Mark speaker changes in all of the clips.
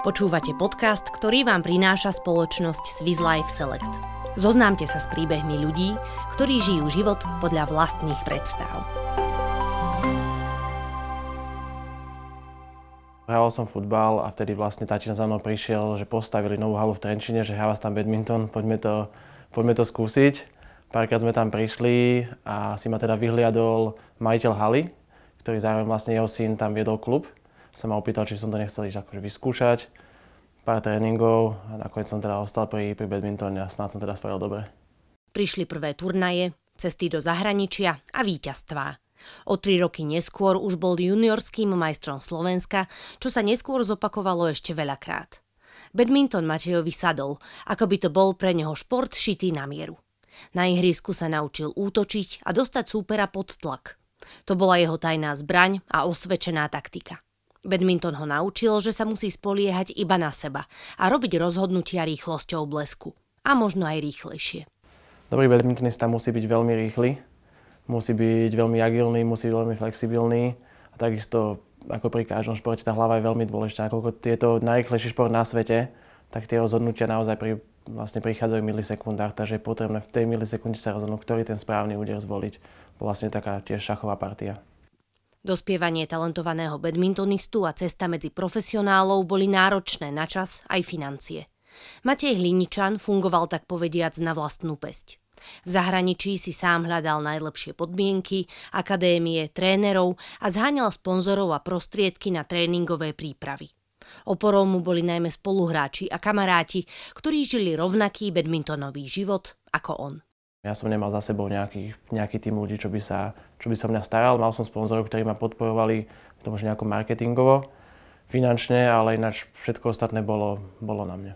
Speaker 1: Počúvate podcast, ktorý vám prináša spoločnosť Swiss Life Select. Zoznámte sa s príbehmi ľudí, ktorí žijú život podľa vlastných predstav.
Speaker 2: Hral som futbal a vtedy vlastne tatina za mnou prišiel, že postavili novú halu v Trenčine, že hráva tam badminton, poďme to, poďme to skúsiť. Párkrát sme tam prišli a si ma teda vyhliadol majiteľ haly, ktorý zároveň vlastne jeho syn tam viedol klub sa ma opýtal, či som to nechcel ísť akože vyskúšať. Pár tréningov a nakoniec som teda ostal pri, pri badmintone a snáď som teda spravil dobre.
Speaker 1: Prišli prvé turnaje, cesty do zahraničia a víťazstvá. O tri roky neskôr už bol juniorským majstrom Slovenska, čo sa neskôr zopakovalo ešte veľakrát. Badminton Matejovi sadol, ako by to bol pre neho šport šitý na mieru. Na ihrisku sa naučil útočiť a dostať súpera pod tlak. To bola jeho tajná zbraň a osvedčená taktika. Badminton ho naučil, že sa musí spoliehať iba na seba a robiť rozhodnutia rýchlosťou blesku. A možno aj rýchlejšie.
Speaker 2: Dobrý badmintonista musí byť veľmi rýchly, musí byť veľmi agilný, musí byť veľmi flexibilný a takisto ako pri každom športe tá hlava je veľmi dôležitá. Ako je to najrýchlejší šport na svete, tak tie rozhodnutia naozaj pri, vlastne prichádzajú v milisekundách, takže je potrebné v tej milisekunde sa rozhodnúť, ktorý ten správny úder zvoliť. Vlastne taká tiež šachová partia.
Speaker 1: Dospievanie talentovaného badmintonistu a cesta medzi profesionálov boli náročné na čas aj financie. Matej Hliničan fungoval tak povediac na vlastnú pesť. V zahraničí si sám hľadal najlepšie podmienky, akadémie, trénerov a zháňal sponzorov a prostriedky na tréningové prípravy. Oporou mu boli najmä spoluhráči a kamaráti, ktorí žili rovnaký badmintonový život ako on.
Speaker 2: Ja som nemal za sebou nejaký, nejaký tým ľudí, čo by, sa, čo by sa mňa staral. Mal som sponzorov, ktorí ma podporovali, to možno nejako marketingovo, finančne, ale ináč všetko ostatné bolo, bolo na mne.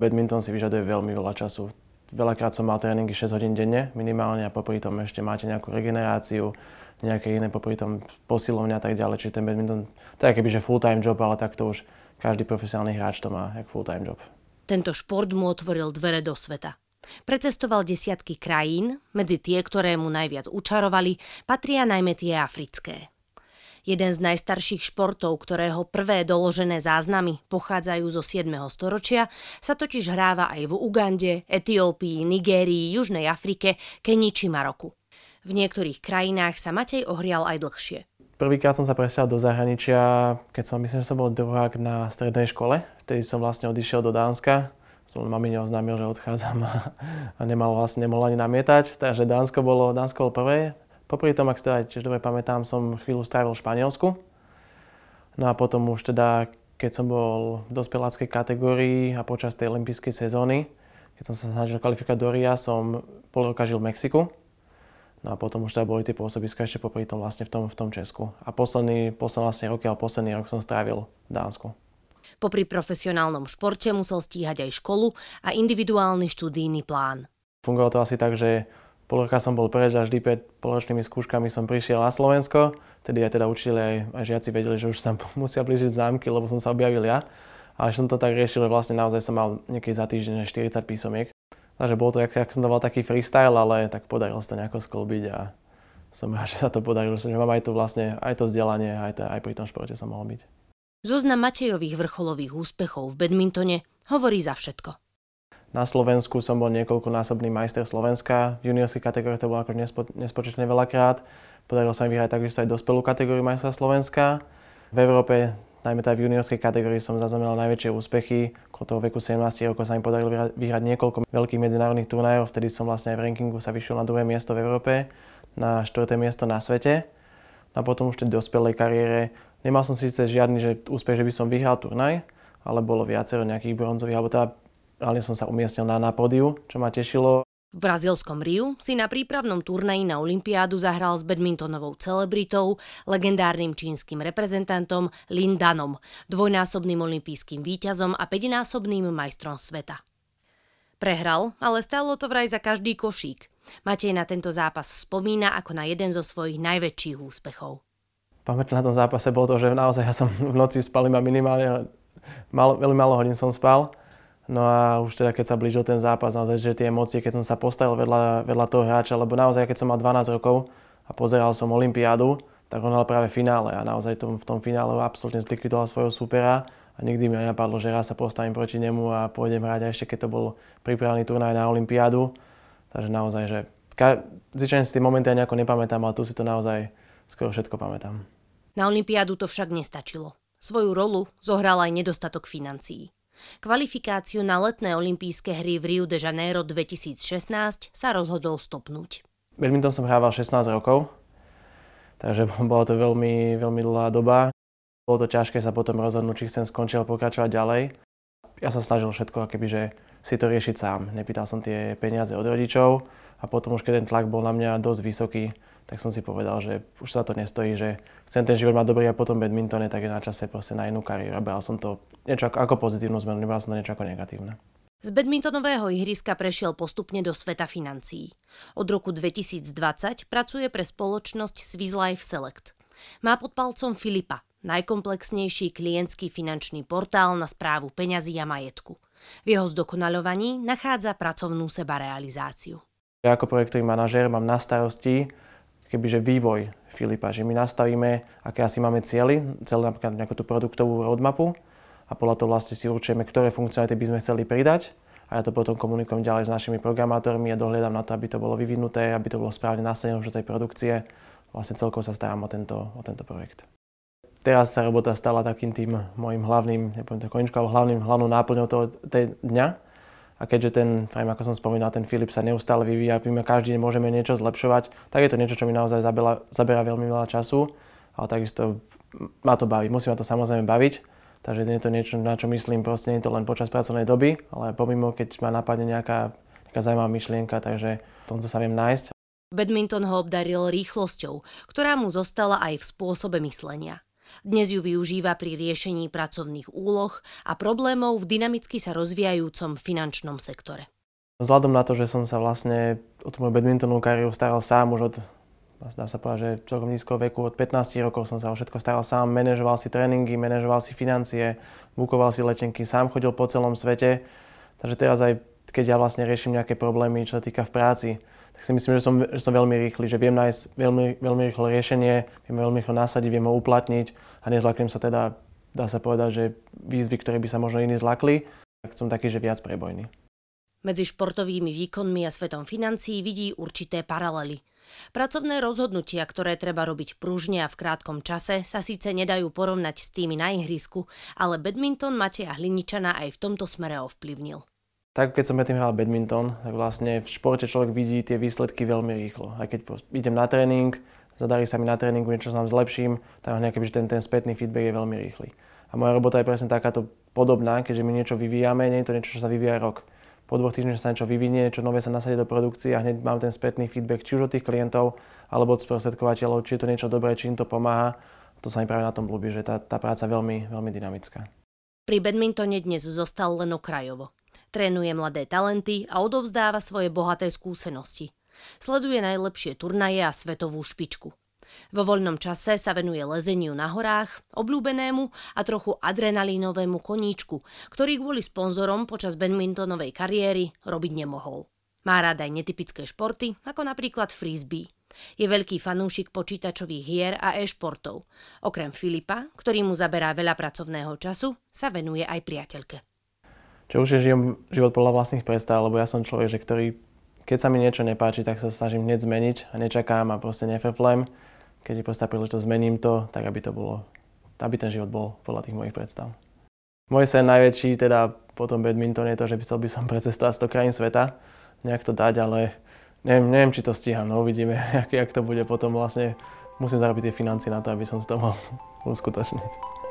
Speaker 2: Badminton si vyžaduje veľmi veľa času. Veľakrát som mal tréningy 6 hodín denne minimálne a popri tom ešte máte nejakú regeneráciu, nejaké iné popri tom posilovňa a tak ďalej. Čiže ten badminton, to je kebyže full-time job, ale tak to už každý profesionálny hráč to má, jak full-time job.
Speaker 1: Tento šport mu otvoril dvere do sveta. Precestoval desiatky krajín, medzi tie, ktoré mu najviac učarovali, patria najmä tie africké. Jeden z najstarších športov, ktorého prvé doložené záznamy pochádzajú zo 7. storočia, sa totiž hráva aj v Ugande, Etiópii, Nigérii, Južnej Afrike, Kenii či Maroku. V niektorých krajinách sa Matej ohrial aj dlhšie.
Speaker 2: Prvýkrát som sa presial do zahraničia, keď som myslím, že som bol druhák na strednej škole. Vtedy som vlastne odišiel do Dánska som mamine oznámil, že odchádzam a, a nemal vlastne nemohol ani namietať. Takže Dánsko bolo, Dánsko bolo prvé. Popri tom, ak si teda tiež dobre pamätám, som chvíľu strávil v Španielsku. No a potom už teda, keď som bol v dospeláckej kategórii a počas tej olympijskej sezóny, keď som sa snažil kvalifikovať do RIA, som pol roka žil v Mexiku. No a potom už teda boli tie pôsobiska ešte popri tom vlastne v tom, v tom Česku. A posledný, posledný vlastne roky, ale posledný rok som strávil v Dánsku.
Speaker 1: Popri profesionálnom športe musel stíhať aj školu a individuálny študijný plán.
Speaker 2: Fungovalo to asi tak, že pol roka som bol preč a vždy pred poločnými skúškami som prišiel na Slovensko. Tedy aj teda učili aj, aj žiaci vedeli, že už sa musia blížiť zámky, lebo som sa objavil ja. Ale som to tak riešil, že vlastne naozaj som mal niekedy za týždeň 40 písomiek. Takže bolo to, jak, jak som to taký freestyle, ale tak podarilo sa to nejako sklbiť a som rád, že sa to podarilo, že mám aj to vlastne, aj to vzdelanie, aj, to, aj pri tom športe som mohol byť.
Speaker 1: Zoznam Matejových vrcholových úspechov v badmintone hovorí za všetko.
Speaker 2: Na Slovensku som bol niekoľkonásobný majster Slovenska. V juniorskej kategórii to bolo akože nespo, nespočetne veľakrát. Podarilo sa mi vyhrať takisto aj dospelú kategóriu majstra Slovenska. V Európe, najmä teda v juniorskej kategórii, som zaznamenal najväčšie úspechy. Okolo toho veku 17 rokov sa mi podarilo vyhrať niekoľko veľkých medzinárodných turnajov. Vtedy som vlastne aj v rankingu sa vyšiel na druhé miesto v Európe, na štvrté miesto na svete. A potom už v dospelej kariére Nemal som síce žiadny že úspech, že by som vyhral turnaj, ale bolo viacero nejakých bronzových, alebo teda reálne som sa umiestnil na, na pódiu, čo ma tešilo.
Speaker 1: V brazílskom Riu si na prípravnom turnaji na Olympiádu zahral s badmintonovou celebritou, legendárnym čínskym reprezentantom Lin Danom, dvojnásobným olympijským víťazom a päťnásobným majstrom sveta. Prehral, ale stálo to vraj za každý košík. Matej na tento zápas spomína ako na jeden zo svojich najväčších úspechov
Speaker 2: pamätám na tom zápase bolo to, že naozaj ja som v noci spal iba minimálne, mal, veľmi málo hodín som spal. No a už teda keď sa blížil ten zápas, naozaj, že tie emócie, keď som sa postavil vedľa, vedľa toho hráča, lebo naozaj keď som mal 12 rokov a pozeral som Olympiádu, tak on hral práve finále a naozaj tom, v tom finále absolútne zlikvidoval svojho supera a nikdy mi nenapadlo, že raz sa postavím proti nemu a pôjdem hrať, a ešte keď to bol pripravený turnaj na Olympiádu. Takže naozaj, že ka- zvyčajne si tie momenty ani nejako nepamätám, ale tu si to naozaj skoro všetko pamätám.
Speaker 1: Na Olympiádu to však nestačilo. Svoju rolu zohral aj nedostatok financií. Kvalifikáciu na letné olympijské hry v Rio de Janeiro 2016 sa rozhodol stopnúť.
Speaker 2: Badminton som hrával 16 rokov, takže bola to veľmi, veľmi dlhá doba. Bolo to ťažké sa potom rozhodnúť, či chcem skončiť alebo pokračovať ďalej. Ja sa snažil všetko, akoby, že si to riešiť sám. Nepýtal som tie peniaze od rodičov a potom už keď ten tlak bol na mňa dosť vysoký, tak som si povedal, že už sa to nestojí, že chcem ten život mať dobrý a potom badmintone, tak je na čase proste na inú kariéru. Bral som to niečo ako, ako pozitívnu zmenu, nebral som to niečo ako negatívne.
Speaker 1: Z badmintonového ihriska prešiel postupne do sveta financií. Od roku 2020 pracuje pre spoločnosť Swiss Life Select. Má pod palcom Filipa, najkomplexnejší klientský finančný portál na správu peňazí a majetku. V jeho zdokonaľovaní nachádza pracovnú sebarealizáciu.
Speaker 2: Ja ako projektový manažér mám na starosti kebyže vývoj Filipa, že my nastavíme, aké asi máme cieľy, celú napríklad nejakú tú produktovú roadmapu a podľa toho vlastne si určujeme, ktoré funkcionality by sme chceli pridať a ja to potom komunikujem ďalej s našimi programátormi a dohľadám na to, aby to bolo vyvinuté, aby to bolo správne nastavené už do tej produkcie. Vlastne celkovo sa starám o tento, o tento projekt. Teraz sa robota stala takým tým môjim hlavným, nepoviem to koničko, ale hlavným, hlavnou náplňou toho tej dňa, a keďže ten, aj ako som spomínal, ten Filip sa neustále vyvíja, my každý deň môžeme niečo zlepšovať, tak je to niečo, čo mi naozaj zabera, zabera veľmi veľa času, ale takisto ma to baví. Musí ma to samozrejme baviť, takže nie je to niečo, na čo myslím, proste nie je to len počas pracovnej doby, ale pomimo, keď ma napadne nejaká, nejaká zaujímavá myšlienka, takže v tomto sa viem nájsť.
Speaker 1: Badminton ho obdaril rýchlosťou, ktorá mu zostala aj v spôsobe myslenia. Dnes ju využíva pri riešení pracovných úloh a problémov v dynamicky sa rozvíjajúcom finančnom sektore.
Speaker 2: Vzhľadom na to, že som sa vlastne o tú moju badmintonovú kariéru staral sám už od dá sa povedať, že celkom nízko veku, od 15 rokov som sa o všetko staral sám, manažoval si tréningy, manažoval si financie, bukoval si letenky, sám chodil po celom svete. Takže teraz aj keď ja vlastne riešim nejaké problémy, čo sa týka v práci, tak si myslím, že som, že som veľmi rýchly, že viem nájsť veľmi, veľmi rýchlo riešenie, viem veľmi rýchlo nasadiť, viem ho uplatniť a nezlaknem sa teda, dá sa povedať, že výzvy, ktoré by sa možno iní zlakli, tak som taký, že viac prebojný.
Speaker 1: Medzi športovými výkonmi a svetom financií vidí určité paralely. Pracovné rozhodnutia, ktoré treba robiť pružne a v krátkom čase, sa síce nedajú porovnať s tými na ihrisku, ale badminton Mateja Hliničana aj v tomto smere ovplyvnil.
Speaker 2: Tak keď som predtým hral badminton, tak vlastne v športe človek vidí tie výsledky veľmi rýchlo. Aj keď idem na tréning, zadarí sa mi na tréningu, niečo sa zlepším, tak nejaký, že ten, ten spätný feedback je veľmi rýchly. A moja robota je presne takáto podobná, keďže my niečo vyvíjame, nie je to niečo, čo sa vyvíja rok. Po dvoch týždňoch sa niečo vyvinie, niečo nové sa nasadí do produkcie a hneď mám ten spätný feedback či už od tých klientov alebo od sprostredkovateľov, či je to niečo dobré, či im to pomáha. To sa mi práve na tom ľúbi, že tá, tá práca je veľmi, veľmi dynamická.
Speaker 1: Pri badmintone dnes zostal len okrajovo. Trénuje mladé talenty a odovzdáva svoje bohaté skúsenosti. Sleduje najlepšie turnaje a svetovú špičku. Vo voľnom čase sa venuje lezeniu na horách, obľúbenému a trochu adrenalínovému koníčku, ktorý kvôli sponzorom počas badmintonovej kariéry robiť nemohol. Má rád aj netypické športy, ako napríklad frisbee. Je veľký fanúšik počítačových hier a e-športov. Okrem Filipa, ktorý mu zaberá veľa pracovného času, sa venuje aj priateľke.
Speaker 2: Čo už je žijem život podľa vlastných predstav, lebo ja som človek, že ktorý, keď sa mi niečo nepáči, tak sa snažím hneď zmeniť a nečakám a proste nefeflem. Keď je proste príležitosť, zmením to, tak aby to bolo, aby ten život bol podľa tých mojich predstav. Môj sen najväčší, teda potom badminton je to, že by chcel by som precestovať 100 krajín sveta, nejak to dať, ale neviem, neviem či to stíham, no uvidíme, jak, jak to bude potom vlastne. Musím zarobiť tie financie na to, aby som toho mohol uskutočniť.